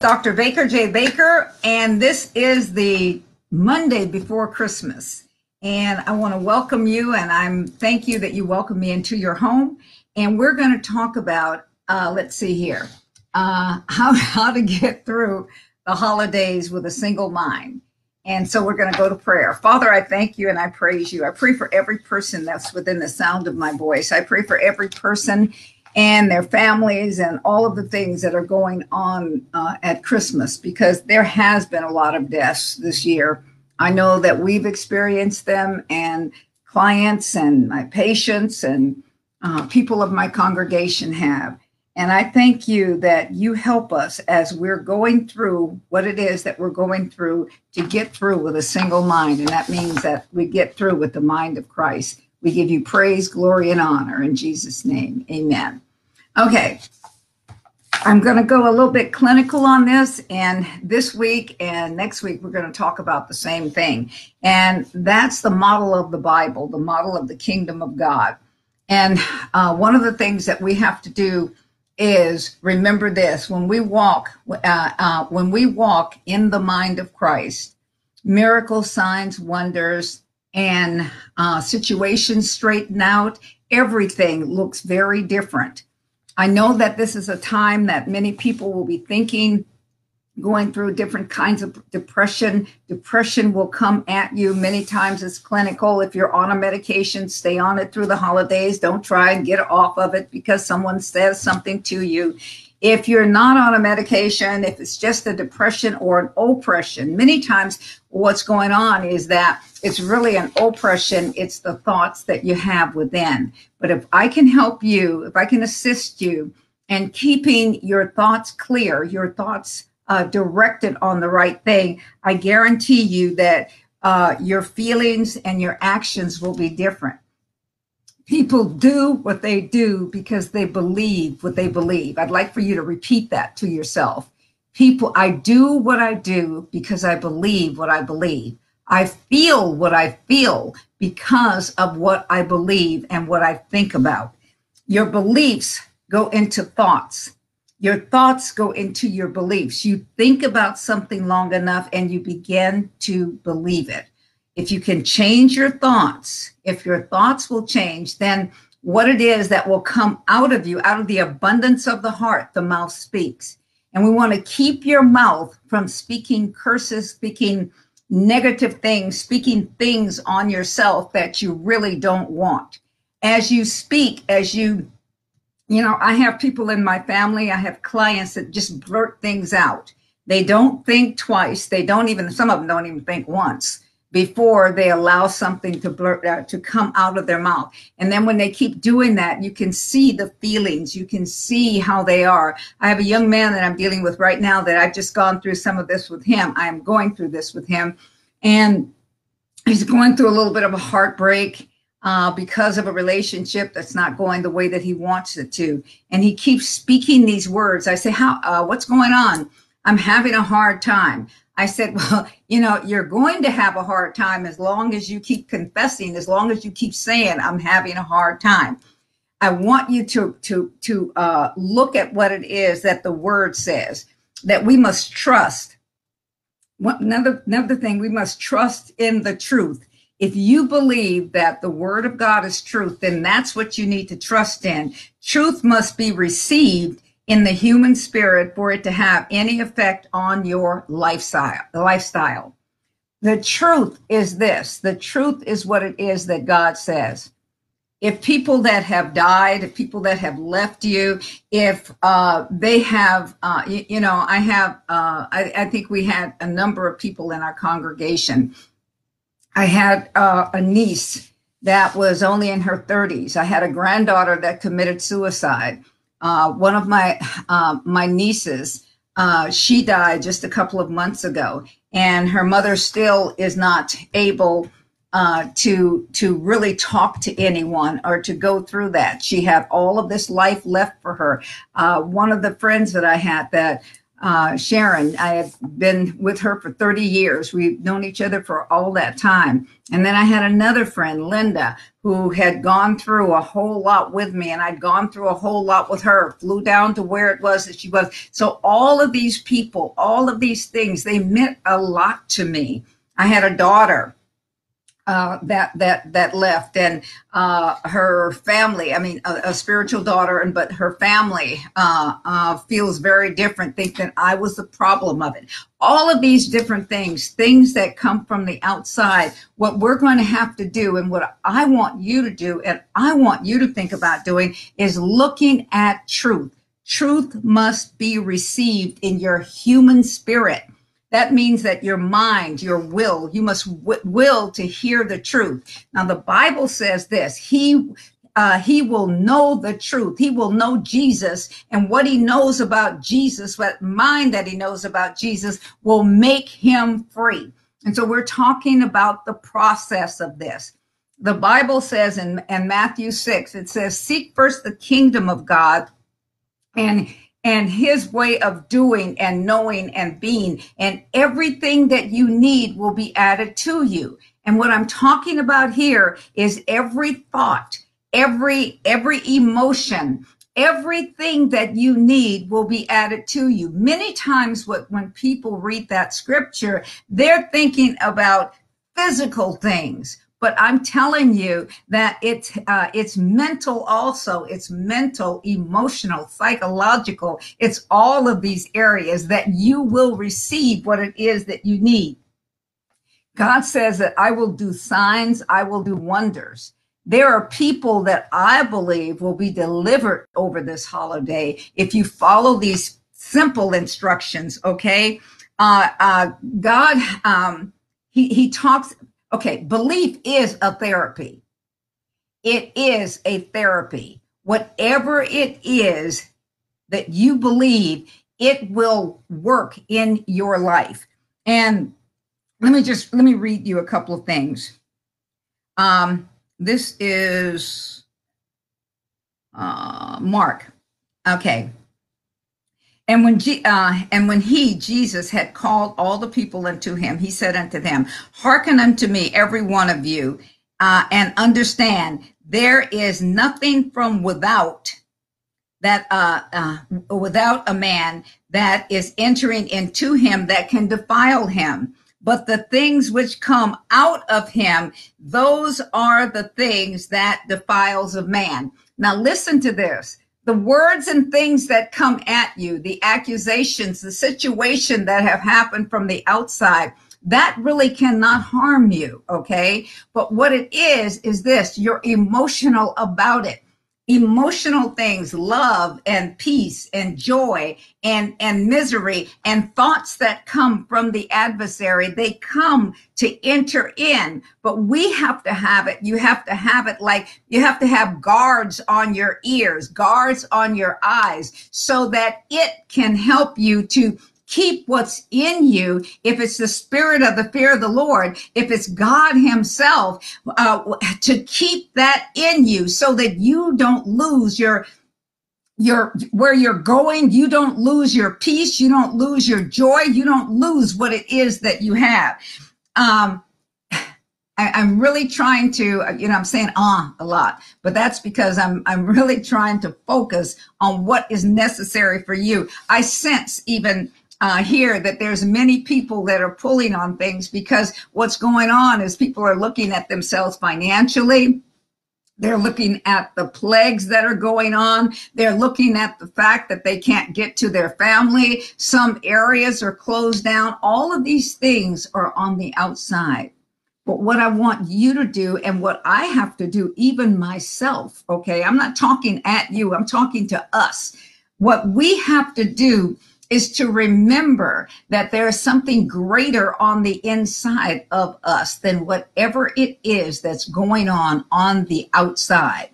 Dr. Baker J. Baker, and this is the Monday before Christmas. And I want to welcome you, and I'm thank you that you welcome me into your home. And we're going to talk about, uh, let's see here, uh, how how to get through the holidays with a single mind. And so we're going to go to prayer. Father, I thank you and I praise you. I pray for every person that's within the sound of my voice. I pray for every person and their families and all of the things that are going on uh, at Christmas because there has been a lot of deaths this year. I know that we've experienced them, and clients and my patients and uh, people of my congregation have. And I thank you that you help us as we're going through what it is that we're going through to get through with a single mind. And that means that we get through with the mind of Christ. We give you praise, glory, and honor in Jesus' name. Amen. Okay. I'm going to go a little bit clinical on this. And this week and next week, we're going to talk about the same thing. And that's the model of the Bible, the model of the kingdom of God. And uh, one of the things that we have to do is remember this when we walk uh, uh, when we walk in the mind of christ miracles signs wonders and uh, situations straighten out everything looks very different I know that this is a time that many people will be thinking, going through different kinds of depression. Depression will come at you many times. It's clinical. If you're on a medication, stay on it through the holidays. Don't try and get off of it because someone says something to you. If you're not on a medication, if it's just a depression or an oppression, many times what's going on is that it's really an oppression. It's the thoughts that you have within. But if I can help you, if I can assist you in keeping your thoughts clear, your thoughts uh, directed on the right thing, I guarantee you that uh, your feelings and your actions will be different people do what they do because they believe what they believe. I'd like for you to repeat that to yourself. People, I do what I do because I believe what I believe. I feel what I feel because of what I believe and what I think about. Your beliefs go into thoughts. Your thoughts go into your beliefs. You think about something long enough and you begin to believe it. If you can change your thoughts, if your thoughts will change, then what it is that will come out of you, out of the abundance of the heart, the mouth speaks. And we want to keep your mouth from speaking curses, speaking negative things, speaking things on yourself that you really don't want. As you speak, as you, you know, I have people in my family, I have clients that just blurt things out. They don't think twice. They don't even, some of them don't even think once before they allow something to blurt out uh, to come out of their mouth. And then when they keep doing that you can see the feelings. You can see how they are. I have a young man that i'm dealing with right now that i've just gone through some of this with him. I'm going through this with him. And he's going through a little bit of a heartbreak uh, because of a relationship that's not going the way that he wants it to. And he keeps speaking these words. I say how uh, what's going on? I'm having a hard time. I said, well, you know, you're going to have a hard time as long as you keep confessing, as long as you keep saying, I'm having a hard time. I want you to to to uh, look at what it is that the word says that we must trust. Another another thing, we must trust in the truth. If you believe that the word of God is truth, then that's what you need to trust in. Truth must be received in the human spirit for it to have any effect on your lifestyle lifestyle. The truth is this the truth is what it is that god says. If people that have died if people that have left you if uh, they have uh, you, you, know i have uh, I, I, think we had a number of people in our congregation. I had uh, a niece that was only in her 30s i had a granddaughter that committed suicide uh, one of my uh, my nieces, uh, she died just a couple of months ago, and her mother still is not able uh, to to really talk to anyone or to go through that. She had all of this life left for her. Uh, one of the friends that I had that uh, Sharon. I have been with her for 30 years. We've known each other for all that time. And then I had another friend, Linda, who had gone through a whole lot with me, and I'd gone through a whole lot with her, flew down to where it was that she was. So all of these people, all of these things, they meant a lot to me. I had a daughter uh, that that that left, and uh, her family. I mean, a, a, spiritual daughter, and but her family uh, uh, feels very different. Think that I was the problem of it. All of these different things, things that come from the outside. What we're going to have to do, and what I want you to do, and I want you to think about doing, is looking at truth. Truth must be received in your human spirit that means that your mind, your will, you must w- will to hear the truth. Now, the Bible says this He uh, he will know the truth. He will know Jesus, and what he knows about Jesus, what mind that he knows about Jesus, will make him free. And so we're talking about the process of this. The Bible says in, in Matthew 6, it says, Seek first the kingdom of God and and his way of doing and knowing and being. And everything that you need will be added to you. And what i'm talking about here is every thought every every emotion everything that you need will be added to you. Many times what when people read that scripture they're thinking about physical things but I'm telling you that it's uh, it's mental also. It's mental, emotional, psychological. It's all of these areas that you will receive what it is that you need. God says that I will do signs, I will do wonders. There are people that I believe will be delivered over this holiday if you follow these simple instructions. Okay, uh, uh, God. Um, he, he talks Okay, belief is a therapy. It is a therapy. Whatever it is that you believe, it will work in your life. And let me just let me read you a couple of things. Um, this is uh, Mark. Okay, and when, uh, and when he, Jesus, had called all the people unto him, he said unto them, Hearken unto me, every one of you, uh, and understand there is nothing from without that uh, uh, without a man that is entering into him that can defile him. But the things which come out of him those are the things that defiles a man. Now listen to this the words and things that come at you, the accusations, the situation that have happened from the outside, that really cannot harm you. Okay. But what it is, is this you're emotional about it emotional things love and peace and joy and and misery and thoughts that come from the adversary they come to enter in. But we have to have it. You have to have it like you have to have guards on your ears guards on your eyes so that it can help you to keep what's in you. If it's the spirit of the fear of the lord if it's god himself uh, to keep that in you so that you don't lose your your where you're going. You don't lose your peace. You don't lose your joy. You don't lose what it is that you have. Um I, am really trying to, you know, I'm saying ah uh, a lot, but that's because I'm I'm really trying to focus on what is necessary for you. I sense even uh, here that there's many people that are pulling on things because what's going on is people are looking at themselves financially. They're looking at the plagues that are going on. They're looking at the fact that they can't get to their family. Some areas are closed down. All of these things are on the outside. But what I want you to do and what I have to do, even myself, okay, I'm not talking at you, I'm talking to us. What we have to do is to remember that there is something greater on the inside of us than whatever it is that's going on on the outside.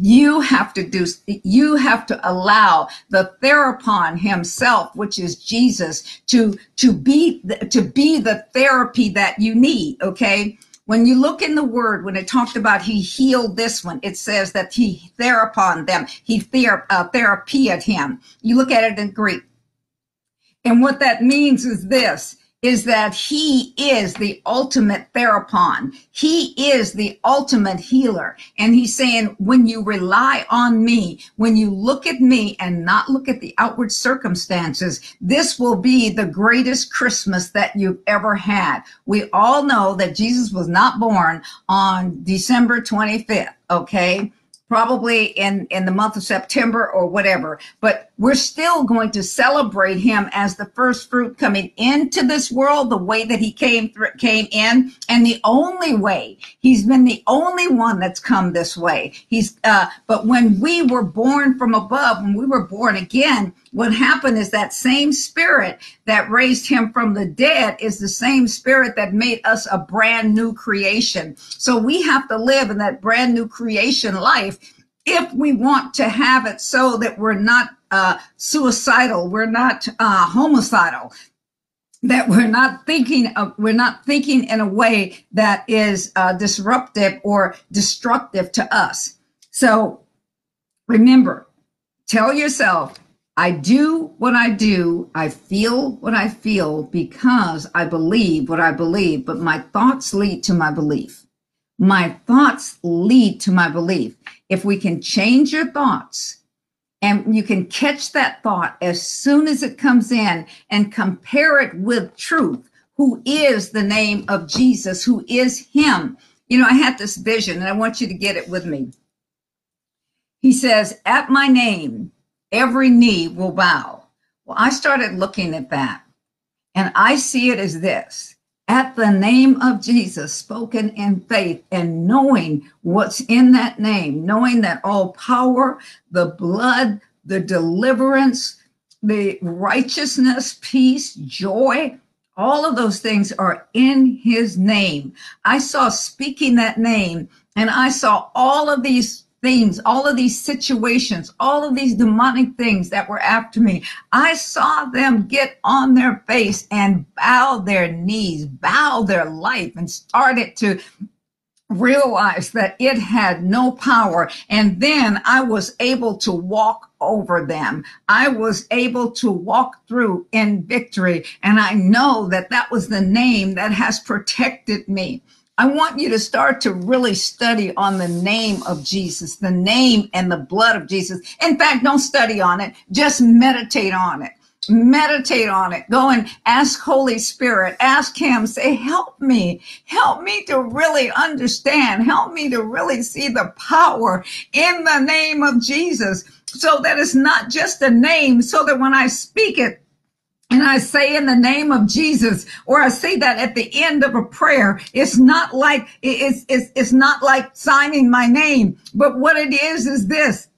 You have to do, you have to allow the therapon himself, which is Jesus, to, to be, to be the therapy that you need. Okay. When you look in the word, when it talked about he healed this one, it says that he therapon them, he ther- uh, him. You look at it in Greek And what that means is this is that he is the ultimate therapon. He is the ultimate healer. And he's saying, when you rely on me, when you look at me and not look at the outward circumstances, this will be the greatest Christmas that you've ever had. We all know that Jesus was not born on December 25th. Okay probably in, in the month of September or whatever. But we're still going to celebrate him as the first fruit coming into this world the way that he came came in, and the only way. He's been the only one that's come this way. He's uh, but when we were born from above, when we were born again, what happened is that same spirit that raised him from the dead is the same spirit that made us a brand new creation. So we have to live in that brand new creation life if we want to have it so that we're not uh, suicidal, we're not uh, homicidal, that we're not thinking of, we're not thinking in a way that is uh, disruptive or destructive to us. So remember, tell yourself I do what I do, I feel what I feel because I believe what I believe, but my thoughts lead to my belief. My thoughts lead to my belief. If we can change your thoughts and you can catch that thought as soon as it comes in and compare it with truth, who is the name of Jesus, who is Him. You know, I had this vision and I want you to get it with me. He says, At my name, every knee will bow. Well, I started looking at that and I see it as this at the name of Jesus, spoken in faith and knowing what's in that name, knowing that all power, the blood, the deliverance, the righteousness, peace, joy, all of those things are in his name. I saw speaking that name and I saw all of these things, all of these situations, all of these demonic things that were after me, I saw them get on their face and bow their knees, bow their life, and started to realize that it had no power. And then I was able to walk over them. I was able to walk through in victory. And I know that that was the name that has protected me. I want you to start to really study on the name of Jesus, the name and the blood of Jesus. In fact, don't study on it, just meditate on it. Meditate on it. Go and ask Holy Spirit, ask Him, say, help me, help me to really understand, help me to really see the power in the name of Jesus so that it's not just a name, so that when I speak it, and I say in the name of Jesus, or I say that at the end of a prayer, it's not like it's it's it's not like signing my name, but what it is is this.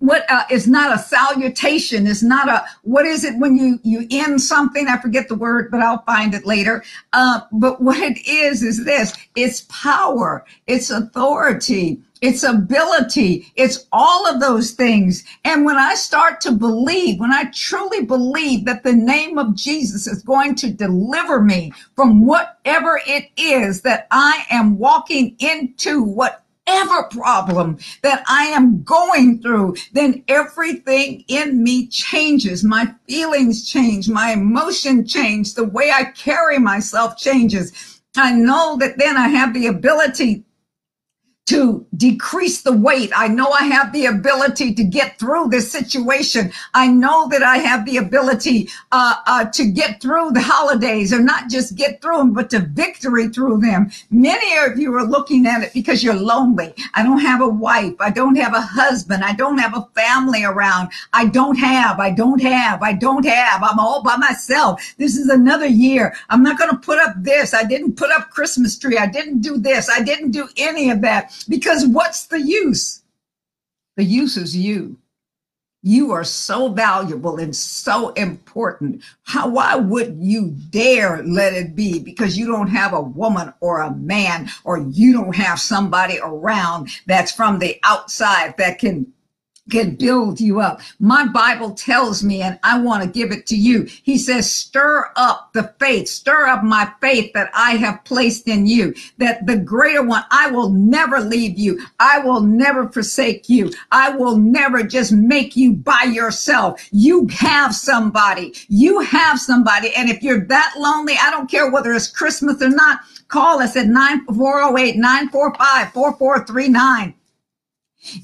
What uh, is not a salutation? It's not a what is it when you you end something? I forget the word, but I'll find it later. Uh, but what it is is this: it's power, it's authority, it's ability, it's all of those things. And when I start to believe, when I truly believe that the name of Jesus is going to deliver me from whatever it is that I am walking into, whatever problem that I am going through, then everything in me changes. My feelings change, my emotion change, the way I carry myself changes. I know that then I have the ability to decrease the weight. I know I have the ability to get through this situation. I know that I have the ability uh, uh, to get through the holidays, or not just get through them, but to victory through them. Many of you are looking at it because you're lonely. I don't have a wife. I don't have a husband. I don't have a family around. I don't have. I don't have. I don't have. I'm all by myself. This is another year. I'm not going to put up this. I didn't put up Christmas tree. I didn't do this. I didn't do any of that because what's the use? The use is you. You are so valuable and so important. How, why would you dare let it be because you don't have a woman or a man or you don't have somebody around that's from the outside that can can build you up. My Bible tells me, and I want to give it to you. He says, stir up the faith, stir up my faith that I have placed in you, that the greater one, I will never leave you. I will never forsake you. I will never just make you by yourself. You have somebody. You have somebody. And if you're that lonely, I don't care whether it's Christmas or not, call us at 9408 945 4439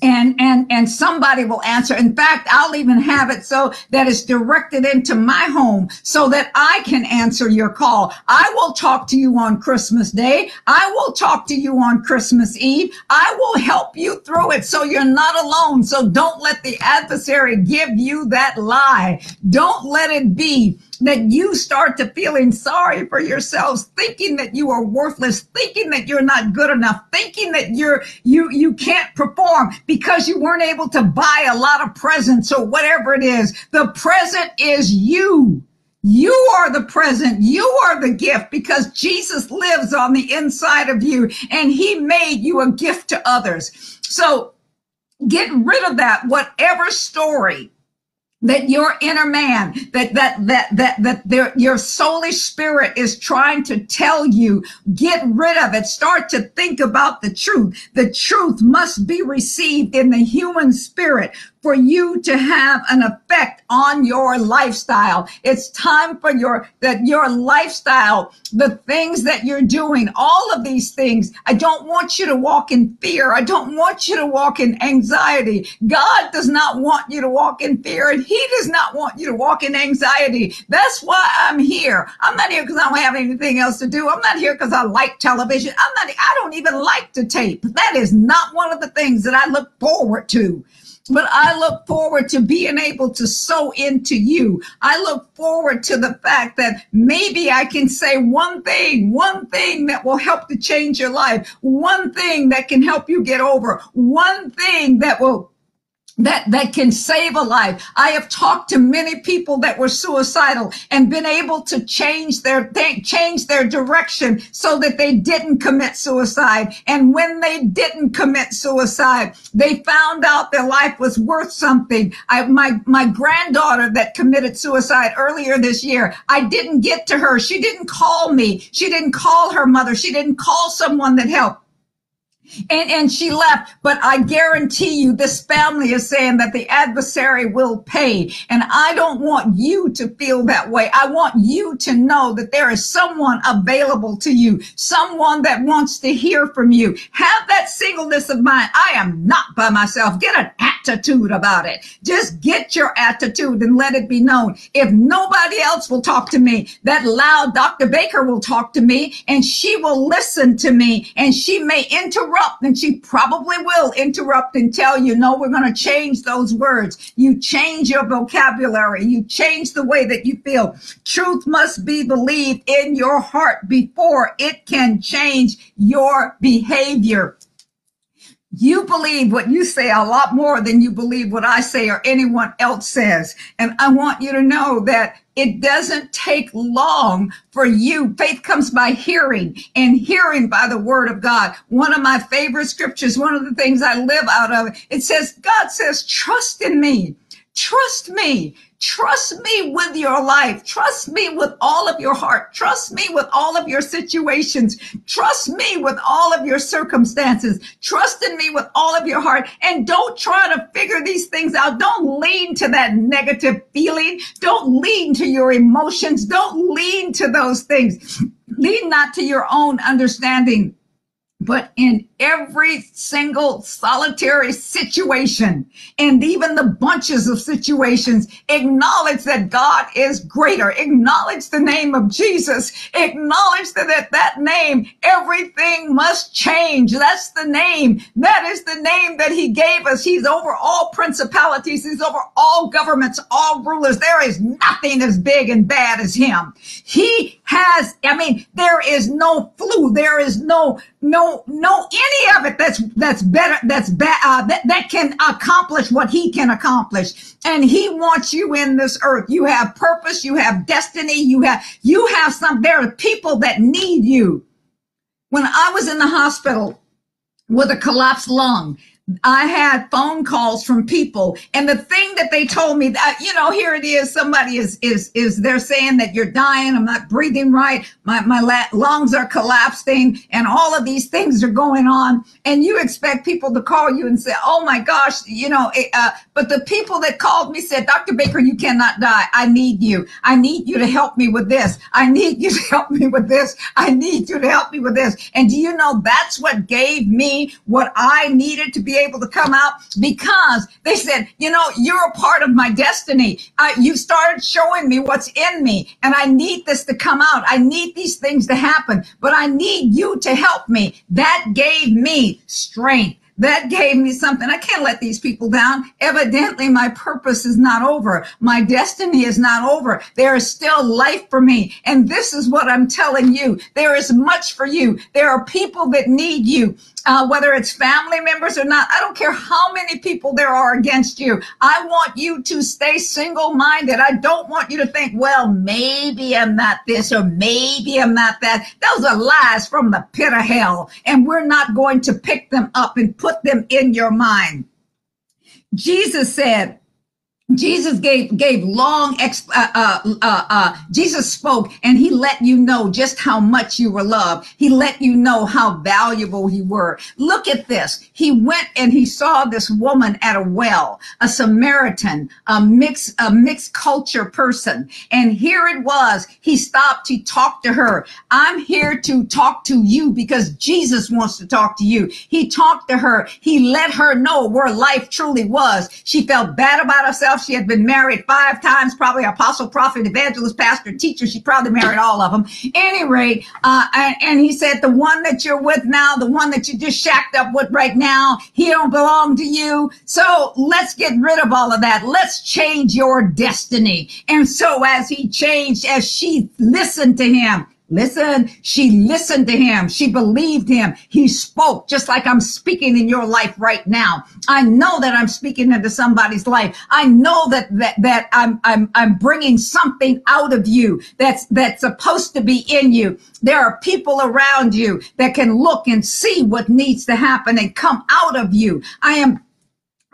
and and and somebody will answer. In fact i'll even have it so that it's directed into my home so that i can answer your call. I will talk to you on christmas day. I will talk to you on christmas eve. I will help you through it so you're not alone. So don't let the adversary give you that lie. Don't let it be that you start to feeling sorry for yourselves, thinking that you are worthless, thinking that you're not good enough, thinking that you're, you, you can't perform because you weren't able to buy a lot of presents or whatever it is. The present is you. You are the present. You are the gift because Jesus lives on the inside of you and he made you a gift to others. So get rid of that, whatever story that your inner man, that that that that that their, your soulish spirit is trying to tell you, get rid of it. Start to think about the truth. The truth must be received in the human spirit for you to have an effect on your lifestyle. It's time for your, that your lifestyle, the things that you're doing, all of these things. I don't want you to walk in fear. I don't want you to walk in anxiety. God does not want you to walk in fear and he does not want you to walk in anxiety. That's why I'm here. I'm not here because I don't have anything else to do. I'm not here because I like television. I'm not, I don't even like to tape. That is not one of the things that I look forward to. But I look forward to being able to sow into you. I look forward to the fact that maybe I can say one thing, one thing that will help to change your life, one thing that can help you get over, one thing that will that that can save a life. I have talked to many people that were suicidal and been able to change their change their direction so that they didn't commit suicide. And when they didn't commit suicide, they found out their life was worth something. I, my my granddaughter that committed suicide earlier this year, I didn't get to her. She didn't call me. She didn't call her mother. She didn't call someone that helped and, and she left. But I guarantee you, this family is saying that the adversary will pay. And I don't want you to feel that way. I want you to know that there is someone available to you, someone that wants to hear from you. Have that singleness of mind. I am not by myself. Get an attitude about it. Just get your attitude and let it be known. If nobody else will talk to me, that loud Dr. Baker will talk to me and she will listen to me and she may interrupt interrupt, and she probably will interrupt and tell you, no, we're going to change those words. You change your vocabulary. You change the way that you feel. Truth must be believed in your heart before it can change your behavior. You believe what you say a lot more than you believe what I say or anyone else says. And I want you to know that it doesn't take long for you. Faith comes by hearing and hearing by the word of God. One of my favorite scriptures, one of the things I live out of, it says, God says, trust in me. Trust me. Trust me with your life. Trust me with all of your heart. Trust me with all of your situations. Trust me with all of your circumstances. Trust in me with all of your heart. And don't try to figure these things out. Don't lean to that negative feeling. Don't lean to your emotions. Don't lean to those things. Lean not to your own understanding but in every single solitary situation and even the bunches of situations, acknowledge that God is greater. Acknowledge the name of Jesus. Acknowledge that at that name, everything must change. That's the name. That is the name that he gave us. He's over all principalities. He's over all governments, all rulers. There is nothing as big and bad as him. He has, I mean, there is no flu. There is no, no, no any of it that's that's better that's bad uh, that, that can accomplish what he can accomplish. And he wants you in this earth. You have purpose you have destiny you have you have some there are people that need you. When i was in the hospital with a collapsed lung I had phone calls from people, and the thing that they told me that you know, here it is. Somebody is is is they're saying that you're dying. I'm not breathing right. My my lungs are collapsing, and all of these things are going on. And you expect people to call you and say, "Oh my gosh," you know. Uh, but the people that called me said, "Dr. Baker, you cannot die. I need you. I need you to help me with this. I need you to help me with this. I need you to help me with this." And do you know that's what gave me what I needed to be able to come out because they said, you know, you're a part of my destiny. I, you started showing me what's in me and I need this to come out. I need these things to happen, but I need you to help me. That gave me strength that gave me something. I can't let these people down. Evidently, my purpose is not over. My destiny is not over. There is still life for me. And this is what I'm telling you. There is much for you. There are people that need you uh, whether it's family members or not. I don't care how many people there are against you. I want you to stay single minded. I don't want you to think, well, maybe I'm not this or maybe I'm not that. Those are lies from the pit of hell. And we're not going to pick them up and put them in your mind. Jesus said, Jesus gave gave long exp- uh, uh, uh, uh, Jesus spoke and he let you know just how much you were loved. He let you know how valuable you were. Look at this. He went and he saw this woman at a well, a Samaritan, a mixed a mixed culture person, and here it was. He stopped. He talked to her. I'm here to talk to you because Jesus wants to talk to you. He talked to her. He let her know where life truly was. She felt bad about herself. She had been married five times, probably apostle, prophet, evangelist, pastor, teacher. She probably married all of them. Any rate, uh, and, and he said, the one that you're with now, the one that you just shacked up with right now, he don't belong to you. So let's get rid of all of that. Let's change your destiny. And so as he changed, as she listened to him, Listen, she listened to him. She believed him. He spoke just like I'm speaking in your life right now. I know that I'm speaking into somebody's life. I know that, that, that I'm, I'm, I'm bringing something out of you that's, that's supposed to be in you. There are people around you that can look and see what needs to happen and come out of you. I am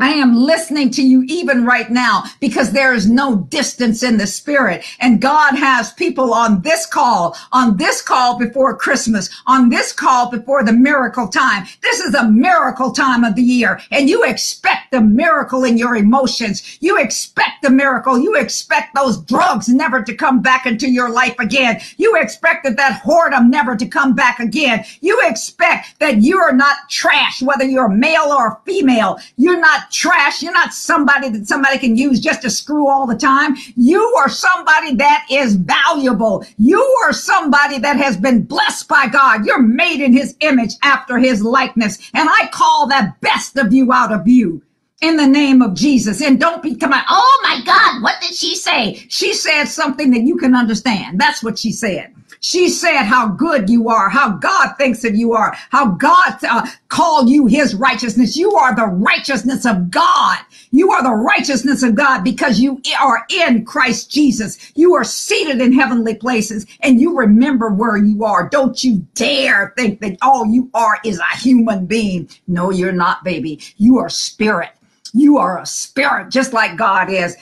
I am listening to you even right now because there is no distance in the spirit. And God has people on this call, on this call before Christmas, on this call before the miracle time. This is a miracle time of the year and you expect a miracle in your emotions. You expect a miracle. You expect those drugs never to come back into your life again. You expected that whoredom never to come back again. You expect that you're not trash, whether you're male or female. You're not trash. You're not somebody that somebody can use just to screw all the time. You are somebody that is valuable. You are somebody that has been blessed by God. You're made in his image after his likeness. And I call that best of you out of you in the name of Jesus. And don't be out, oh my God, what did she say? She said something that you can understand. That's what she said. She said how good you are, how God thinks of you are, how God uh, called you his righteousness. You are the righteousness of God. You are the righteousness of God because you are in Christ Jesus. You are seated in heavenly places and you remember where you are. Don't you dare think that all you are is a human being. No, you're not, baby. You are spirit. You are a spirit just like God is.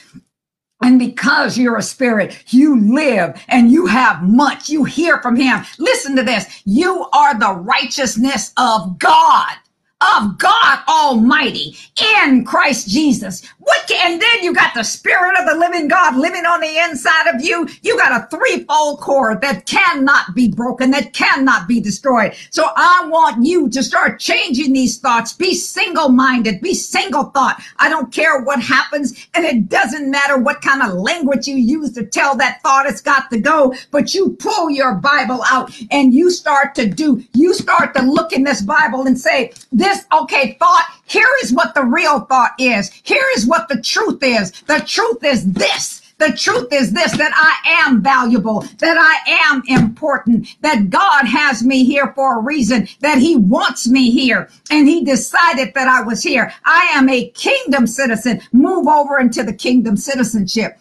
And because you're a spirit, you live and you have much. You hear from him. Listen to this. You are the righteousness of God of God Almighty in Christ Jesus. What can, and then you got the spirit of the living God living on the inside of you. You got a threefold cord that cannot be broken, that cannot be destroyed. So I want you to start changing these thoughts. Be single minded, be single thought. I don't care what happens. And it doesn't matter what kind of language you use to tell that thought it's got to go, but you pull your Bible out and you start to do, you start to look in this Bible and say, this okay, thought, here is what the real thought is. Here is what the truth is. The truth is this. The truth is this, that I am valuable, that I am important, that God has me here for a reason, that he wants me here. And he decided that I was here. I am a kingdom citizen. Move over into the kingdom citizenship.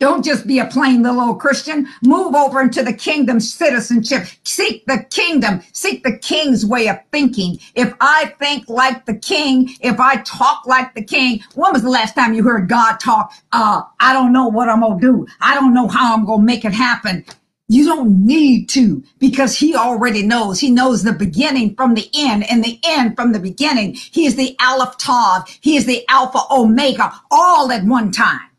Don't just be a plain little old Christian. Move over into the kingdom citizenship. Seek the kingdom. Seek the king's way of thinking. If I think like the king, if I talk like the king, when was the last time you heard God talk? Uh, I don't know what I'm going to do. I don't know how I'm going to make it happen. You don't need to because he already knows. He knows the beginning from the end and the end from the beginning. He is the Aleph Tav. He is the Alpha Omega all at one time.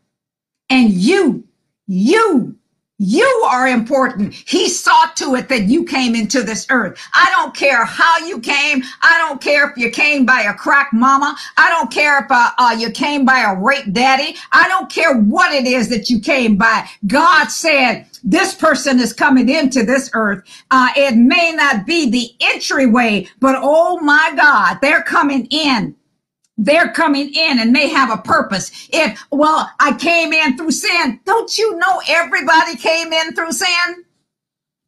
And you, you, you are important. He saw to it that you came into this earth. I don't care how you came. I don't care if you came by a crack mama. I don't care if uh, uh, you came by a rape daddy. I don't care what it is that you came by. God said, this person is coming into this earth. Uh, it may not be the entryway, but oh my God, they're coming in they're coming in and they have a purpose. If, well, I came in through sin. Don't you know everybody came in through sin?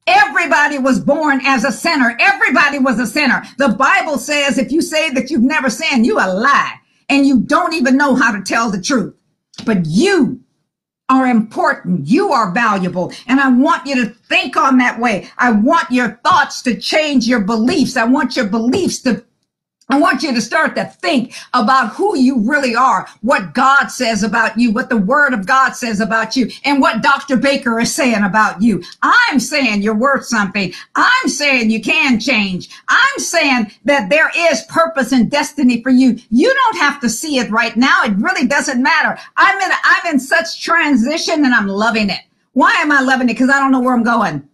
Everybody was born as a sinner. Everybody was a sinner. The Bible says if you say that you've never sinned, you a lie and you don't even know how to tell the truth. But you are important. You are valuable. And I want you to think on that way. I want your thoughts to change your beliefs. I want your beliefs to I want you to start to think about who you really are, what God says about you, what the word of God says about you, and what Dr. Baker is saying about you. I'm saying you're worth something. I'm saying you can change. I'm saying that there is purpose and destiny for you. You don't have to see it right now. It really doesn't matter. I'm in, I'm in such transition and I'm loving it. Why am I loving it? Because I don't know where I'm going.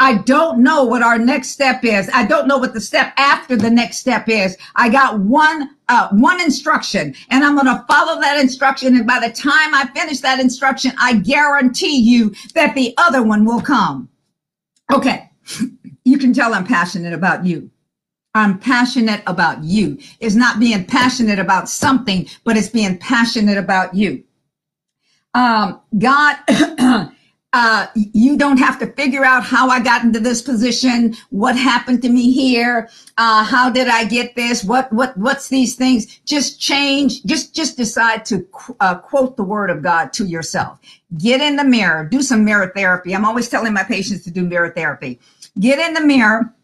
I don't know what our next step is. I don't know what the step after the next step is. I got one, uh, one instruction and I'm going to follow that instruction. And by the time I finish that instruction, I guarantee you that the other one will come. Okay. You can tell I'm passionate about you. I'm passionate about you. It's not being passionate about something, but it's being passionate about you. Um, God, uh, you don't have to figure out how I got into this position, what happened to me here, uh, how did I get this, what what what's these things. Just change, just just decide to uh, quote the word of God to yourself. Get in the mirror, do some mirror therapy. I'm always telling my patients to do mirror therapy. Get in the mirror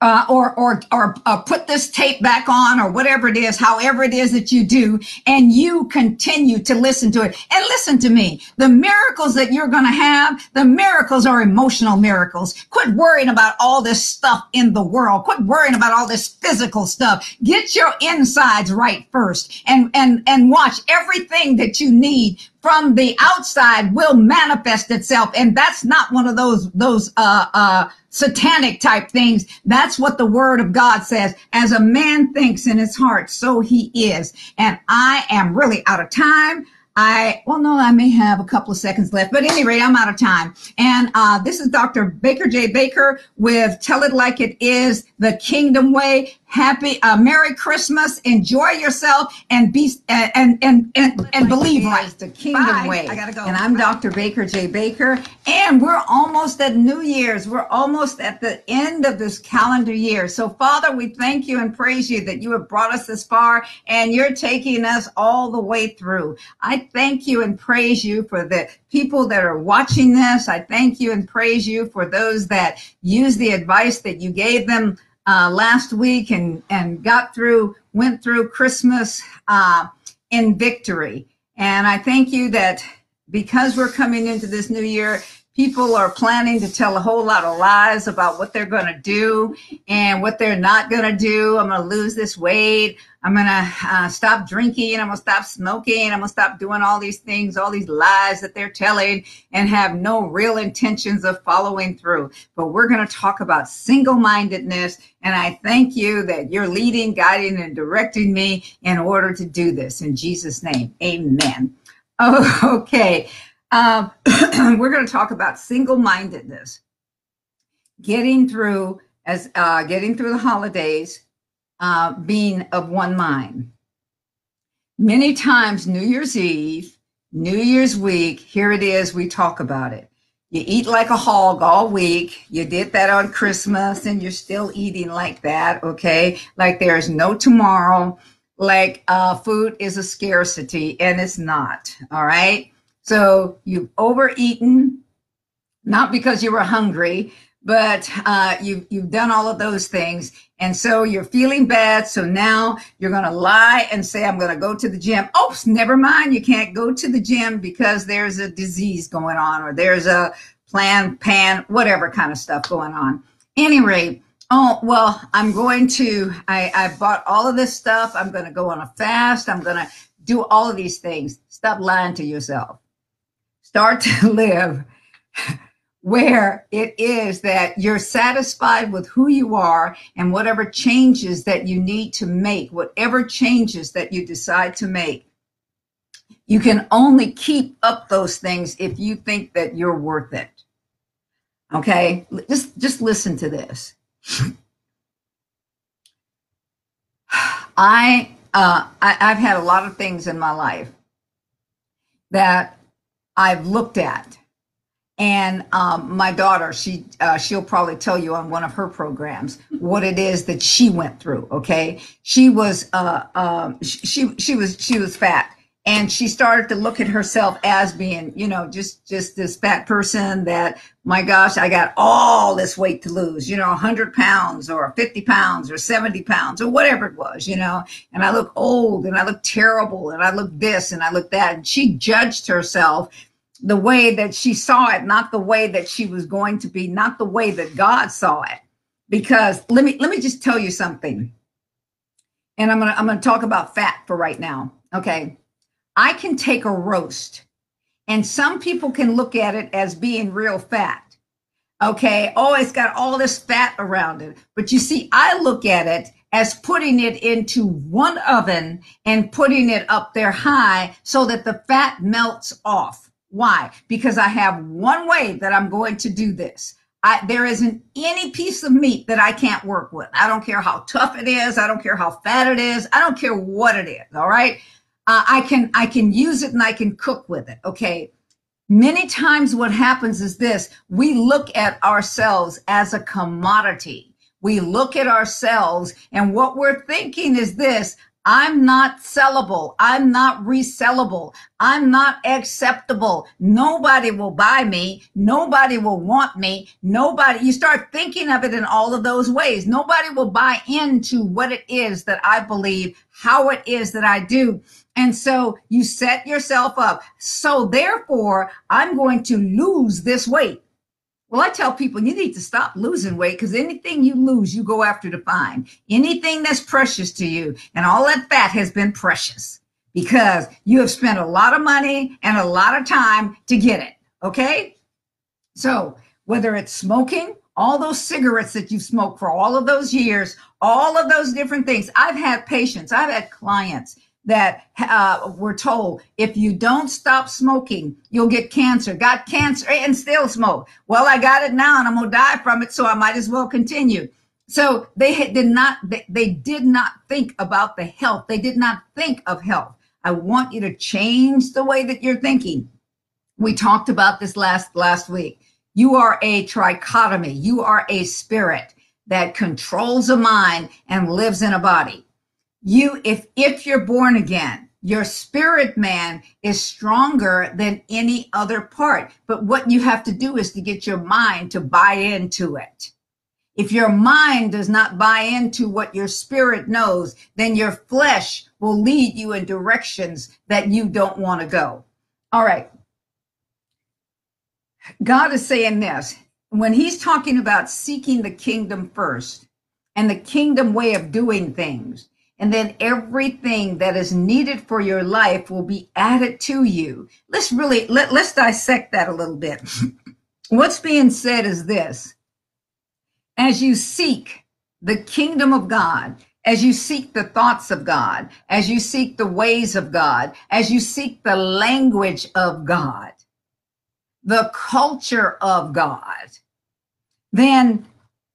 uh, or or or uh, put this tape back on or whatever it is, however it is that you do, and you continue to listen to it. And listen to me, the miracles that you're going to have, the miracles are emotional miracles. Quit worrying about all this stuff in the world. Quit worrying about all this physical stuff. Get your insides right first, and and and watch everything that you need from the outside will manifest itself. And that's not one of those, those, uh, uh, satanic type things. That's what the word of God says. As a man thinks in his heart, so he is. And I am really out of time. I, well, no, I may have a couple of seconds left, but anyway, I'm out of time. And uh, this is Dr. Baker J. Baker with Tell It Like It Is, the Kingdom Way. Happy uh, merry christmas. Enjoy yourself and be uh, and and and, and believe right the kingdom Bye. way. I gotta go. And i'm dr baker j. Baker and we're almost at new year's. We're almost at the end of this calendar year. So father we thank you and praise you that you have brought us this far and you're taking us all the way through thank you and praise you for the people that are watching this i thank you and praise you for those that use the advice that you gave them uh, last week and, and got through, went through Christmas uh, in victory. And I thank you that because we're coming into this new year, people are planning to tell a whole lot of lies about what they're going to do and what they're not going to do. I'm going to lose this weight. I'm going to uh, stop drinking. I'm going to stop smoking. I'm going to stop doing all these things, all these lies that they're telling and have no real intentions of following through. But we're going to talk about single mindedness. And I thank you that you're leading, guiding, and directing me in order to do this. In Jesus' name, amen. Oh, okay. Um, we're going to talk about single-mindedness, getting through as uh, getting through the holidays, uh, being of one mind. Many times, New Year's Eve, New Year's week, here it is. We talk about it. You eat like a hog all week. You did that on Christmas, and you're still eating like that. Okay, like there's no tomorrow. Like uh, food is a scarcity, and it's not. All right So you've overeaten, not because you were hungry, but uh, you, you've done all of those things. And so you're feeling bad. So now you're going to lie and say, I'm going to go to the gym. Oh, never mind. You can't go to the gym because there's a disease going on or there's a plan, pan, whatever kind of stuff going on. Any rate, oh, well, I'm going to, I, I bought all of this stuff. I'm going to go on a fast. I'm going to do all of these things. Stop lying to yourself. Start to live where it is that you're satisfied with who you are and whatever changes that you need to make, whatever changes that you decide to make. You can only keep up those things if you think that you're worth it. Okay? Just just listen to this. I uh I, I've had a lot of things in my life that I've looked at. And um, my daughter she uh, she'll probably tell you on one of her programs what it is that she went through okay? She was uh, um, she she was she was fat and she started to look at herself as being you know just just this fat person that my gosh i got all this weight to lose you know 100 pounds or 50 pounds or 70 pounds or whatever it was you know and i look old and i look terrible and i look this and i look that and she judged herself the way that she saw it, not the way that she was going to be, not the way that God saw it. Because let me let me just tell you something. And I'm gonna I'm gonna talk about fat for right now. Okay. I can take a roast, and some people can look at it as being real fat. Okay. Oh, it's got all this fat around it. But you see, I look at it as putting it into one oven and putting it up there high so that the fat melts off. Why? Because I have one way that I'm going to do this. I, there isn't any piece of meat that I can't work with. I don't care how tough it is. I don't care how fat it is. I don't care what it is. All right. Uh, I can, I can use it and I can cook with it. Okay. Many times what happens is this. We look at ourselves as a commodity. We look at ourselves and what we're thinking is this. I'm not sellable. I'm not resellable. I'm not acceptable. Nobody will buy me. Nobody will want me. Nobody, you start thinking of it in all of those ways. Nobody will buy into what it is that I believe, how it is that I do. And so you set yourself up. So therefore, I'm going to lose this weight. Well, I tell people you need to stop losing weight because anything you lose, you go after to find. Anything that's precious to you, and all that fat has been precious because you have spent a lot of money and a lot of time to get it. Okay. So whether it's smoking, all those cigarettes that you've smoked for all of those years, all of those different things. I've had patients, I've had clients that uh, we're told if you don't stop smoking, you'll get cancer. Got cancer and still smoke. Well, I got it now and I'm gonna die from it, so I might as well continue. So they did not. They, they did not think about the health. They did not think of health. I want you to change the way that you're thinking. We talked about this last last week. You are a trichotomy. You are a spirit that controls a mind and lives in a body you if if you're born again your spirit man is stronger than any other part. But what you have to do is to get your mind to buy into it. If your mind does not buy into what your spirit knows then your flesh will lead you in directions that you don't want to go. All right. God is saying this. When he's talking about seeking the kingdom first and the kingdom way of doing things and then everything that is needed for your life will be added to you. Let's really let, let's dissect that a little bit. What's being said is this. As you seek the kingdom of God, as you seek the thoughts of God, as you seek the ways of God, as you seek the language of God, the culture of God, then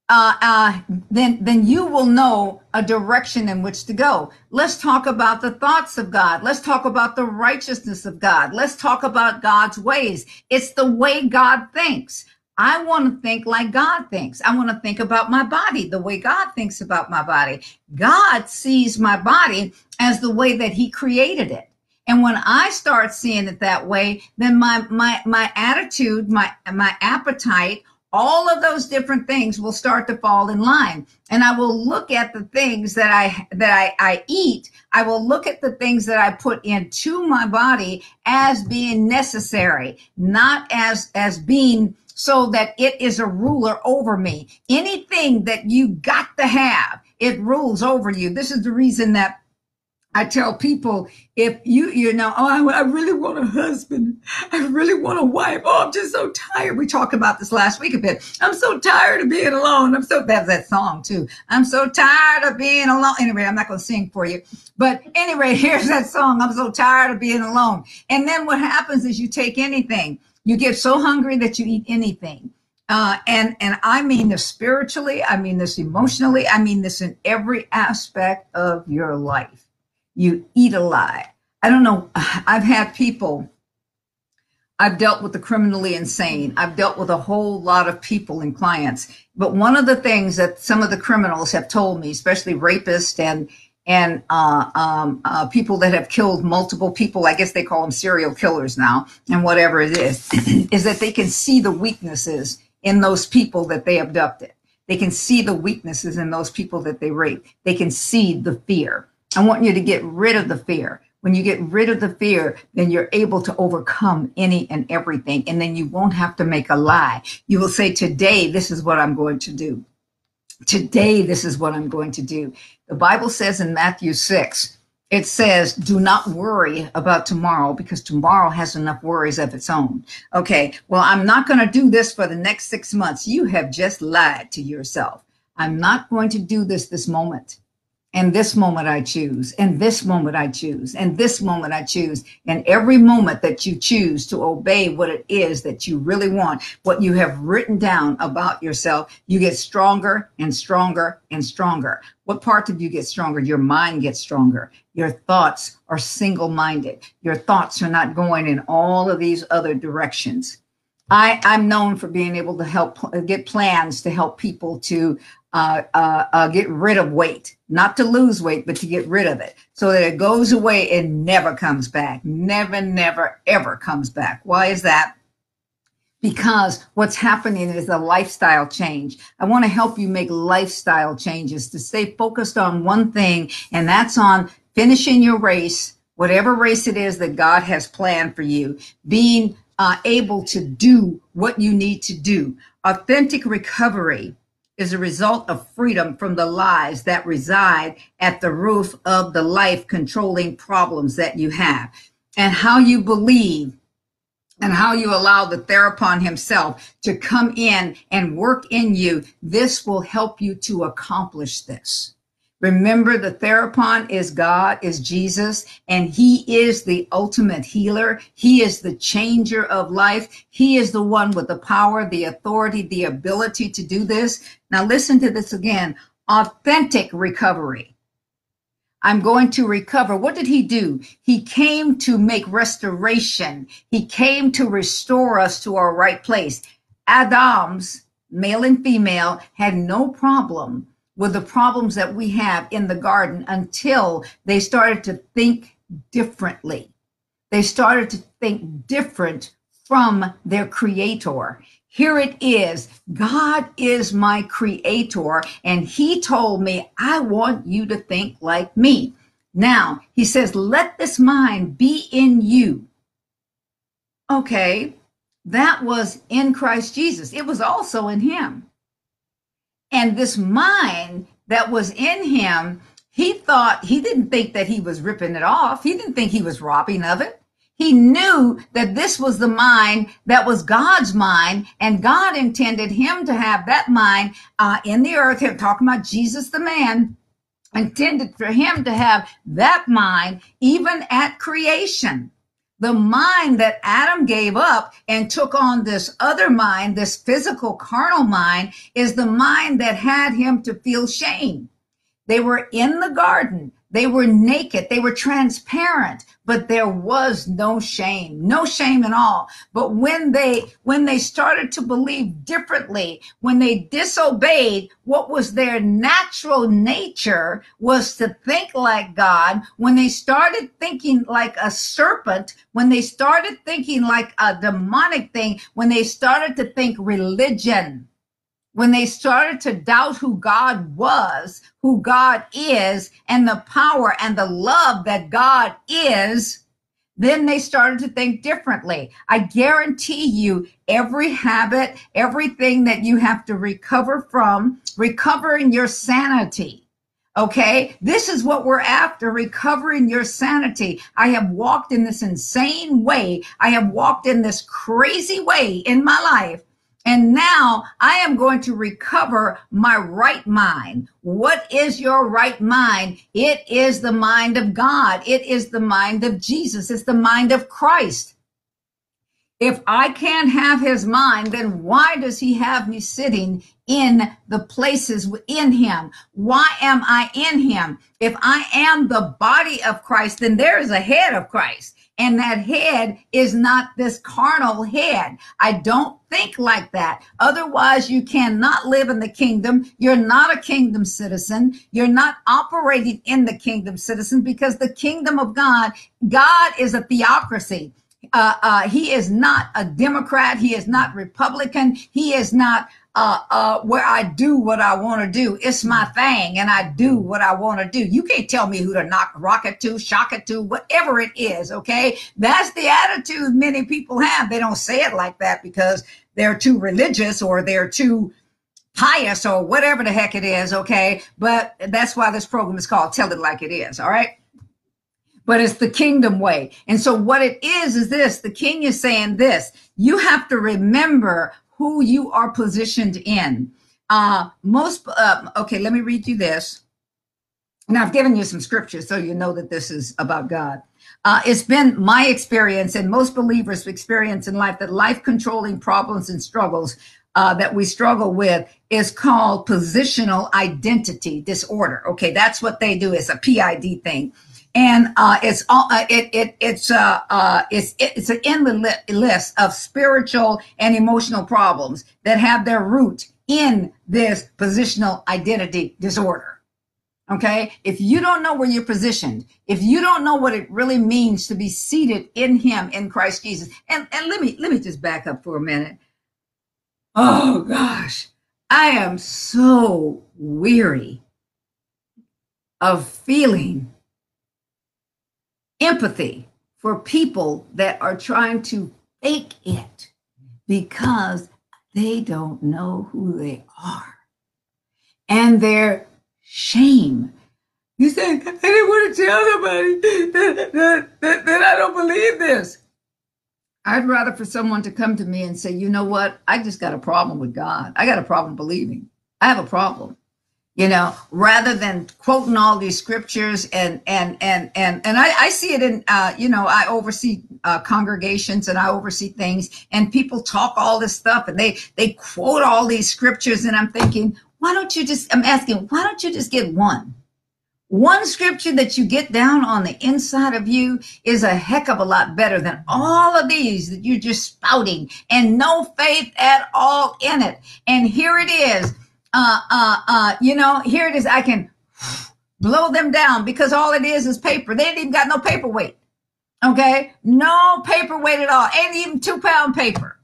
uh, uh, then then you will know a direction in which to go. Let's talk about the thoughts of God. Let's talk about the righteousness of God. Let's talk about God's ways. It's the way God thinks. I want to think like God thinks. I want to think about my body the way God thinks about my body. God sees my body as the way that He created it. And when I start seeing it that way, then my my my attitude, my my appetite, all of those different things will start to fall in line. And i will look at the things that i that I, I eat. I will look at the things that i put into my body as being necessary not as as being so that it is a ruler over me. Anything that you got to have it rules over you. This is the reason that I tell people if you, you know, oh, I, I, really want a husband. I really want a wife. Oh, I'm just so tired. We talked about this last week a bit. I'm so tired of being alone. I'm so, that's that song too. I'm so tired of being alone. Anyway, I'm not going to sing for you. But anyway, here's that song. I'm so tired of being alone. And then what happens is you take anything. You get so hungry that you eat anything. Uh, and and I mean this spiritually, I mean this emotionally, I mean this in every aspect of your life you eat a lie. I don't know. I've had people, I've dealt with the criminally insane. I've dealt with a whole lot of people and clients. But one of the things that some of the criminals have told me, especially rapists and and uh, um, uh, people that have killed multiple people, I guess they call them serial killers now, and whatever it is, is that they can see the weaknesses in those people that they abducted. They can see the weaknesses in those people that they rape. They can see the fear. I want you to get rid of the fear. When you get rid of the fear, then you're able to overcome any and everything. And then you won't have to make a lie. You will say, Today, this is what I'm going to do. Today, this is what I'm going to do. The Bible says in Matthew 6, it says, do not worry about tomorrow because tomorrow has enough worries of its own. Okay, well, I'm not going to do this for the next six months. You have just lied to yourself. I'm not going to do this this moment. And this moment I choose, and this moment I choose, and this moment I choose. And every moment that you choose to obey what it is that you really want, what you have written down about yourself, you get stronger and stronger and stronger. What part of you get stronger? Your mind gets stronger. Your thoughts are single minded. Your thoughts are not going in all of these other directions. I, I'm known for being able to help get plans to help people to uh, uh, uh, get rid of weight, not to lose weight, but to get rid of it so that it goes away and never comes back. Never, never, ever comes back. Why is that? Because what's happening is a lifestyle change. I want to help you make lifestyle changes to stay focused on one thing, and that's on finishing your race, whatever race it is that God has planned for you, being uh, able to do what you need to do. Authentic recovery is a result of freedom from the lies that reside at the roof of the life controlling problems that you have and how you believe and how you allow the therapon himself to come in and work in you. This will help you to accomplish this. Remember, the therapon is God, is Jesus, and He is the ultimate healer. He is the changer of life. He is the one with the power, the authority, the ability to do this. Now, listen to this again authentic recovery. I'm going to recover. What did he do? He came to make restoration. He came to restore us to our right place. Adam's, male and female, had no problem with the problems that we have in the garden until they started to think differently. They started to think different from their creator. Here it is. God is my creator. And he told me, I want you to think like me. Now, he says, let this mind be in you. Okay, that was in Christ Jesus. It was also in him. And this mind that was in him, he thought, he didn't think that he was ripping it off. He didn't think he was robbing of it. He knew that this was the mind that was God's mind, and God intended him to have that mind uh, in the earth. Here, talking about Jesus the man, intended for him to have that mind even at creation the mind that Adam gave up and took on this other mind, this physical carnal mind, is the mind that had him to feel shame. They were in the garden. They were naked. They were transparent, but there was no shame, no shame at all. But when they, when they started to believe differently, when they disobeyed what was their natural nature was to think like God, when they started thinking like a serpent, when they started thinking like a demonic thing, when they started to think religion, when they started to doubt who God was, who God is, and the power and the love that God is, then they started to think differently. I guarantee you, every habit, everything that you have to recover from, recovering your sanity. Okay, this is what we're after recovering your sanity. I have walked in this insane way. I have walked in this crazy way in my life and now I am going to recover my right mind. What is your right mind? It is the mind of God. It is the mind of Jesus. It's the mind of Christ. If I can't have his mind, then why does he have me sitting in the places in him? Why am I in him? If I am the body of Christ, then there is a head of Christ. And that head is not this carnal head. I don't think like that. Otherwise, you cannot live in the kingdom. You're not a kingdom citizen. You're not operating in the kingdom citizen because the kingdom of God, God is a theocracy. Uh, uh, he is not a Democrat. He is not Republican. He is not uh, uh, where I do what I want to do. It's my thing, and I do what I want to do. You can't tell me who to knock rocket to, shock it to, whatever it is. Okay, that's the attitude many people have. They don't say it like that because they're too religious or they're too pious or whatever the heck it is. Okay, but that's why this program is called "Tell It Like It Is." All right but it's the kingdom way. And so what it is is this the king is saying this you have to remember who you are positioned in. Uh, most, uh, okay, let me read you this. And I've given you some scriptures so you know that this is about God. Uh, it's been my experience and most believers' experience in life that life controlling problems and struggles uh, that we struggle with is called positional identity disorder. Okay, that's what they do. It's a PID thing and uh, it's all uh, it, it it's uh, uh it's it's an endless list of spiritual and emotional problems that have their root in this positional identity disorder. Okay, if you don't know where you're positioned, if you don't know what it really means to be seated in Him in Christ Jesus, and and let me let me just back up for a minute. Oh gosh, I am so weary of feeling empathy for people that are trying to fake it because they don't know who they are. And their shame. You say, I didn't want to tell somebody that, that, that, that I don't believe this. I'd rather for someone to come to me and say, you know what? I just got a problem with God. I got a problem believing. I have a problem you know rather than quoting all these scriptures and and and and and i, I see it in uh, you know i oversee uh, congregations and i oversee things and people talk all this stuff and they they quote all these scriptures and i'm thinking why don't you just i'm asking why don't you just get one? One scripture that you get down on the inside of you is a heck of a lot better than all of these that you're just spouting and no faith at all in it. And here it is uh, uh, uh, you know, here it is. I can blow them down because all it is is paper. They ain't even got no paperweight. Okay. No paperweight at all. Ain't even two pound paper.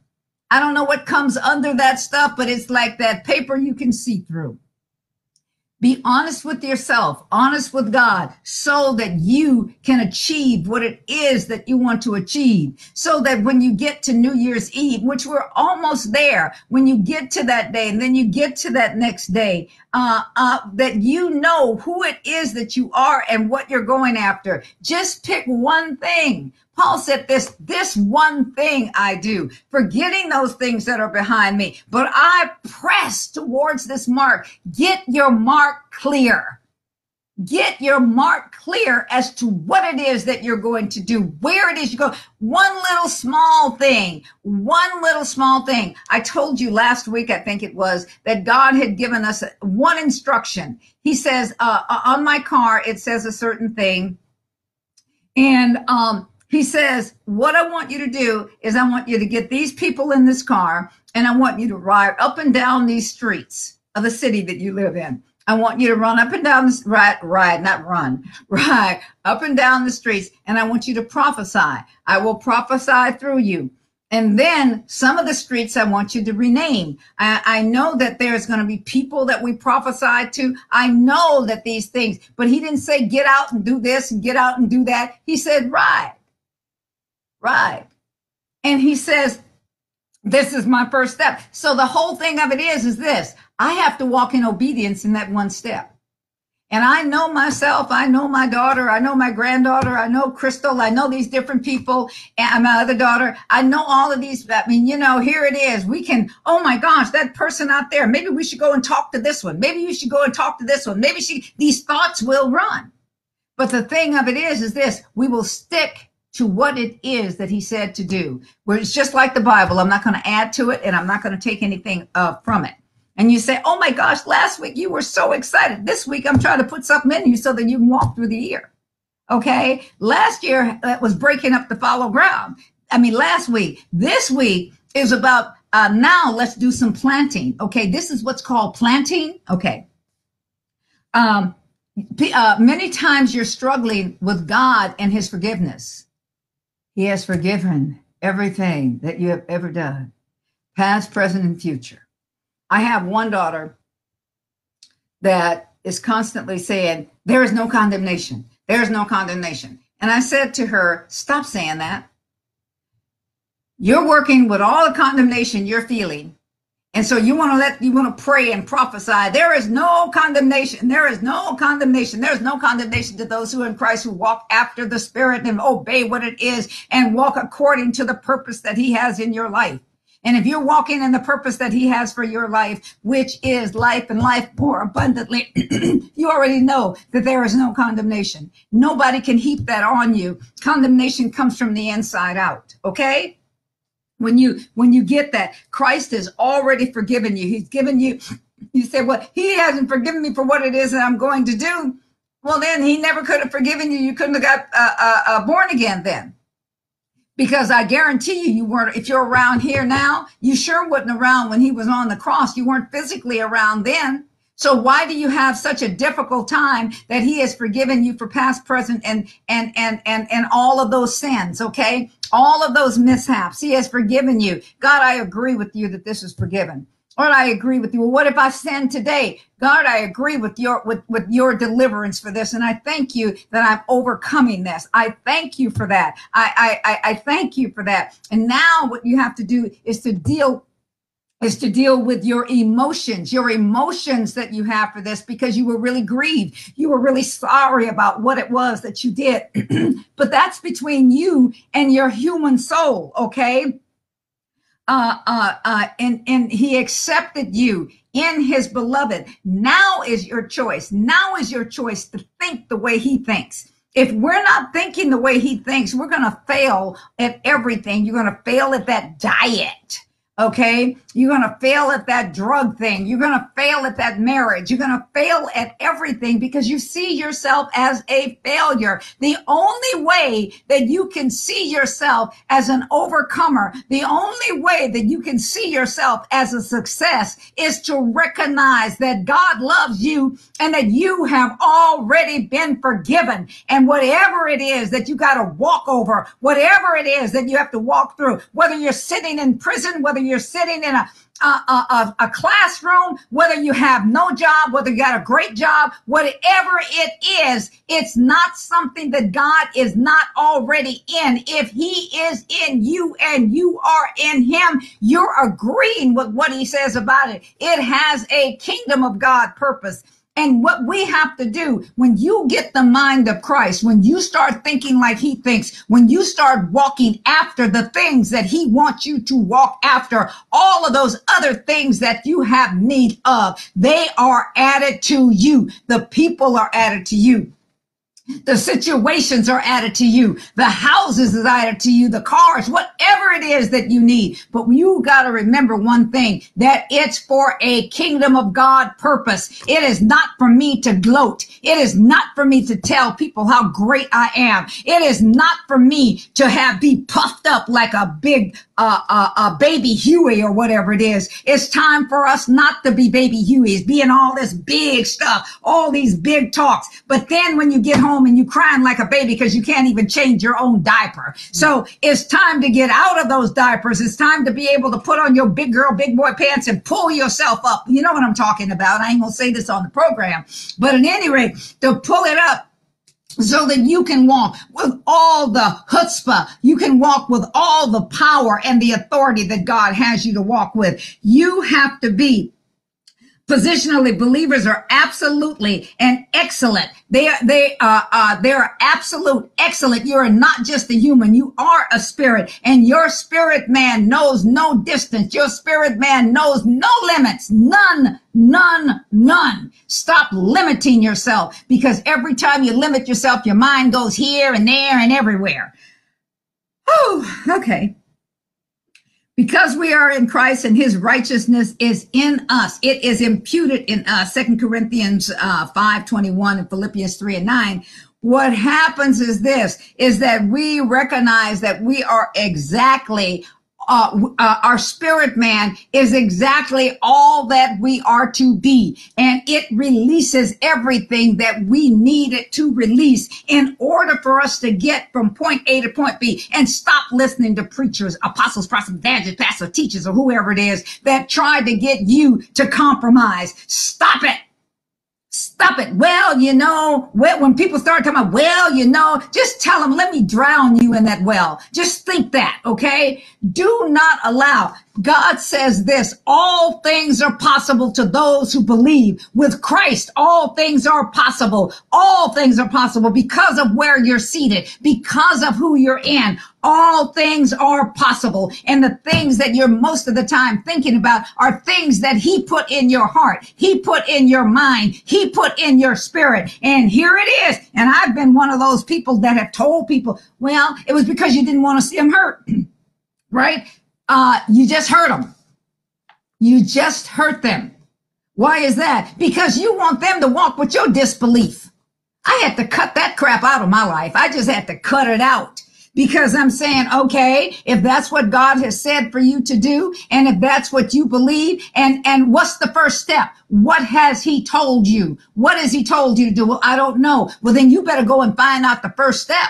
I don't know what comes under that stuff, but it's like that paper you can see through. Be honest with yourself, honest with God, so that you can achieve what it is that you want to achieve. So that when you get to New Year's Eve, which we're almost there, when you get to that day and then you get to that next day, uh, uh, that you know who it is that you are and what you're going after. Just pick one thing. Paul said this, this one thing I do, forgetting those things that are behind me, but I press towards this mark. Get your mark clear. get your mark clear as to what it is that you're going to do, where it is you go. One little small thing, one little small thing. I told you last week, I think it was, that God had given us one instruction. He says, uh, uh, on my car, it says a certain thing. And, um, he says, what I want you to do is I want you to get these people in this car and I want you to ride up and down these streets of the city that you live in. I want you to run up and down the ride, ride, not run, ride up and down the streets. And I want you to prophesy. I will prophesy through you. And then some of the streets I want you to rename. I, I know that there's going to be people that we prophesy to. I know that these things, but he didn't say get out and do this and get out and do that. He said ride, ride. And he says, this is my first step. So the whole thing of it is, is this. I have to walk in obedience in that one step. And I know myself, I know my daughter, I know my granddaughter, I know Crystal, I know these different people, and my other daughter, I know all of these. I mean, you know, here it is. We can, oh my gosh, that person out there, maybe we should go and talk to this one. Maybe you should go and talk to this one. Maybe she, these thoughts will run. But the thing of it is, is this, we will stick to what it is that he said to do. Where it's just like the Bible. I'm not going to add to it and I'm not going to take anything uh, from it and you say, Oh my gosh, last week you were so excited. This week I'm trying to put something in you so that you can walk through the year. Okay. Last year that was breaking up the fallow ground. I mean, last week, this week is about uh, now let's do some planting. Okay. This is what's called planting. Okay. Um, uh, many times you're struggling with God and his forgiveness. He has forgiven everything that you have ever done, past, present, and future. I have one daughter that is constantly saying, There is no condemnation. There is no condemnation. And I said to her, Stop saying that. You're working with all the condemnation you're feeling. And so you want to let, you want to pray and prophesy. There is no condemnation. There is no condemnation. There is no condemnation to those who are in Christ who walk after the Spirit and obey what it is and walk according to the purpose that He has in your life. And if you're walking in the purpose that he has for your life, which is life and life more abundantly, you already know that there is no condemnation. Nobody can heap that on you. Condemnation comes from the inside out. Okay. When you, when you get that Christ has already forgiven you. He's given you, you say, well, he hasn't forgiven me for what it is that I'm going to do. Well, then he never could have forgiven you. You couldn't have got uh, uh, uh, born again then because I guarantee you, you weren't, if you're around here now, you sure wasn't around when he was on the cross. You weren't physically around then. So why do you have such a difficult time that he has forgiven you for past, present, and, and, and, and, and all of those sins? Okay. All of those mishaps. He has forgiven you. God, I agree with you that this is forgiven. Lord, I agree with you. Well, what if I sin today? God, I agree with your with, with your deliverance for this. And I thank you that I'm overcoming this. I thank you for that. I I I thank you for that. And now what you have to do is to deal is to deal with your emotions, your emotions that you have for this because you were really grieved. You were really sorry about what it was that you did. but that's between you and your human soul, okay? uh, uh, uh, and, and he accepted you in his beloved. Now is your choice. Now is your choice to think the way he thinks. If we're not thinking the way he thinks, we're going to fail at everything. You're going to fail at that diet. Okay. You're going to fail at that drug thing. You're going to fail at that marriage. You're going to fail at everything because you see yourself as a failure. The only way that you can see yourself as an overcomer, the only way that you can see yourself as a success is to recognize that God loves you and that you have already been forgiven. And whatever it is that you got to walk over, whatever it is that you have to walk through, whether you're sitting in prison, whether you're sitting in a a, a, a, classroom, whether you have no job, whether you got a great job, whatever it is, it's not something that God is not already in. If he is in you and you are in him, you're agreeing with what he says about it. It has a kingdom of God purpose. And what we have to do when you get the mind of Christ, when you start thinking like he thinks, when you start walking after the things that he wants you to walk after, all of those other things that you have need of, they are added to you. The people are added to you. The situations are added to you. The houses is added to you. The cars, whatever it is that you need. But you got to remember one thing, that it's for a kingdom of God purpose. It is not for me to gloat. It is not for me to tell people how great I am. It is not for me to have be puffed up like a big uh, uh, uh, baby Huey or whatever it is. It's time for us not to be baby Hueys, being all this big stuff, all these big talks. But then when you get home and you crying like a baby because you can't even change your own diaper. So it's time to get out of those diapers. It's time to be able to put on your big girl, big boy pants and pull yourself up. You know what I'm talking about. I ain't gonna say this on the program, but at any rate, to pull it up so that you can walk with all the chutzpah. You can walk with all the power and the authority that God has you to walk with. You have to be positionally believers are absolutely and excellent. They are they are uh, they are absolute excellent. You are not just a human. You are a spirit. And your spirit man knows no distance. Your spirit man knows no limits. None none none. Stop limiting yourself because every time you limit yourself your mind goes here and there and everywhere. Oh okay because we are in Christ and his righteousness is in us. It is imputed in us. Second Corinthians uh, 5, 21 and Philippians 3 and 9. What happens is this, is that we recognize that we are exactly uh, uh, our spirit man is exactly all that we are to be. And it releases everything that we needed to release in order for us to get from point A to point B and stop listening to preachers, apostles, prophets, evangelists, pastors, teachers, or whoever it is that tried to get you to compromise. Stop it. Stop it. Well, you know, when people start talking about, well, you know, just tell them, let me drown you in that well. Just think that, okay? Do not allow. God says this, all things are possible to those who believe. With Christ, all things are possible. All things are possible because of where you're seated, because of who you're in. All things are possible. And the things that you're most of the time thinking about are things that he put in your heart. He put in your mind. He put in your spirit. And here it is. And I've been one of those people that have told people, well, it was because you didn't want to see them hurt. right? uh, you just hurt them. You just hurt them. Why is that? Because you want them to walk with your disbelief. I had to cut that crap out of my life. I just had to cut it out because I'm saying, okay, if that's what God has said for you to do, and if that's what you believe, and, and what's the first step? What has he told you? What has he told you to do? Well, I don't know. Well, then you better go and find out the first step.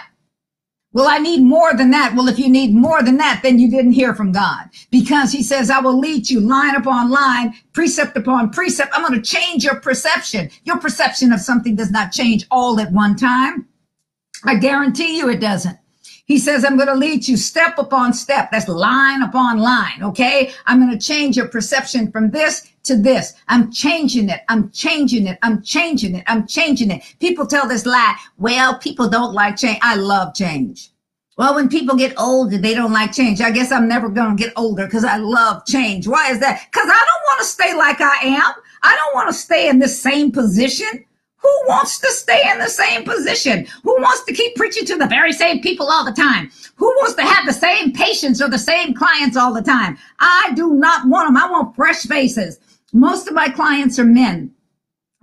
Well, I need more than that. Well, if you need more than that, then you didn't hear from God because he says, I will lead you line upon line, precept upon precept. I'm going to change your perception. Your perception of something does not change all at one time. I guarantee you it doesn't. He says, I'm going to lead you step upon step. That's line upon line. Okay. I'm going to change your perception from this to this. I'm changing it. I'm changing it. I'm changing it. I'm changing it. People tell this lie. Well, people don't like change. I love change. Well, when people get older, they don't like change. I guess I'm never going to get older because I love change. Why is that? Because I don't want to stay like I am. I don't want to stay in the same position. Who wants to stay in the same position? Who wants to keep preaching to the very same people all the time? Who wants to have the same patients or the same clients all the time? I do not want them. I want fresh faces. Most of my clients are men.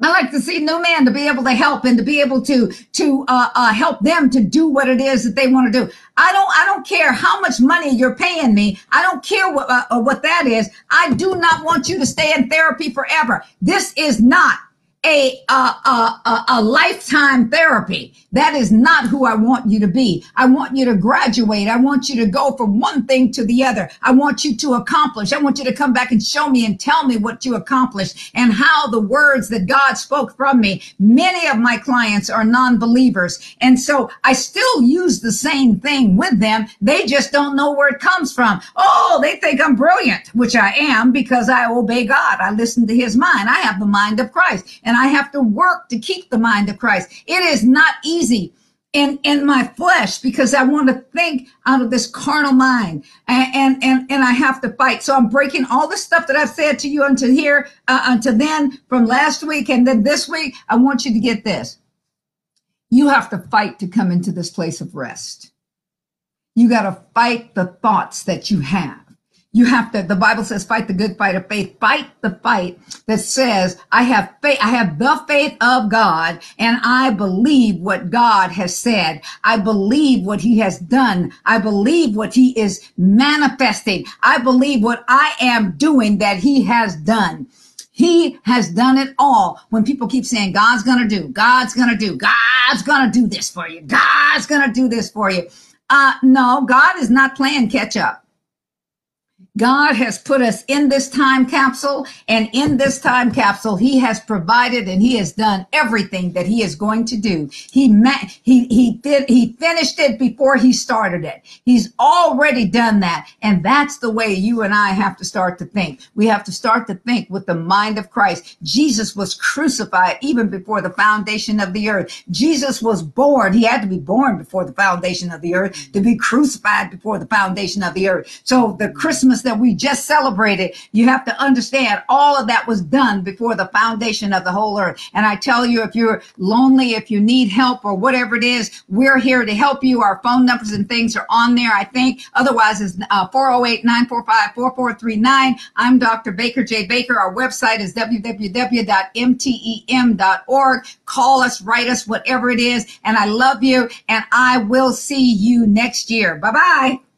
I like to see new men to be able to help and to be able to to uh, uh, help them to do what it is that they want to do. I don't I don't care how much money you're paying me. I don't care what uh, uh what that is. I do not want you to stay in therapy forever. This is not a, a, a, a, lifetime therapy. That is not who I want you to be. I want you to graduate. I want you to go from one thing to the other. I want you to accomplish. I want you to come back and show me and tell me what you accomplished and how the words that God spoke from me. Many of my clients are non-believers. And so I still use the same thing with them. They just don't know where it comes from. Oh, they think I'm brilliant, which I am because I obey God. I listen to his mind. I have the mind of Christ. And and I have to work to keep the mind of Christ. It is not easy in in my flesh because I want to think out of this carnal mind and and and, and I have to fight. So I'm breaking all the stuff that I've said to you until here uh, until then from last week and then this week. I want you to get this. You have to fight to come into this place of rest. You got to fight the thoughts that you have. You have to, the Bible says, fight the good fight of faith. Fight the fight that says, I have faith, I have the faith of God and I believe what God has said. I believe what he has done. I believe what he is manifesting. I believe what I am doing that he has done. He has done it all. When people keep saying, God's to do, God's to do, God's to do this for you. God's to do this for you. Uh, no, God is not playing catch up. God has put us in this time capsule, and in this time capsule, He has provided and He has done everything that He is going to do. He met, He He did He finished it before He started it. He's already done that, and that's the way you and I have to start to think. We have to start to think with the mind of Christ. Jesus was crucified even before the foundation of the earth. Jesus was born. He had to be born before the foundation of the earth to be crucified before the foundation of the earth. So the Christmas that we just celebrated, you have to understand all of that was done before the foundation of the whole earth. And I tell you, if you're lonely, if you need help or whatever it is, we're here to help you. Our phone numbers and things are on there, I think. Otherwise, it's 408-945-4439. Uh, I'm Dr. Baker J. Baker. Our website is www.mtem.org. Call us, write us, whatever it is. And I love you. And I will see you next year. Bye bye.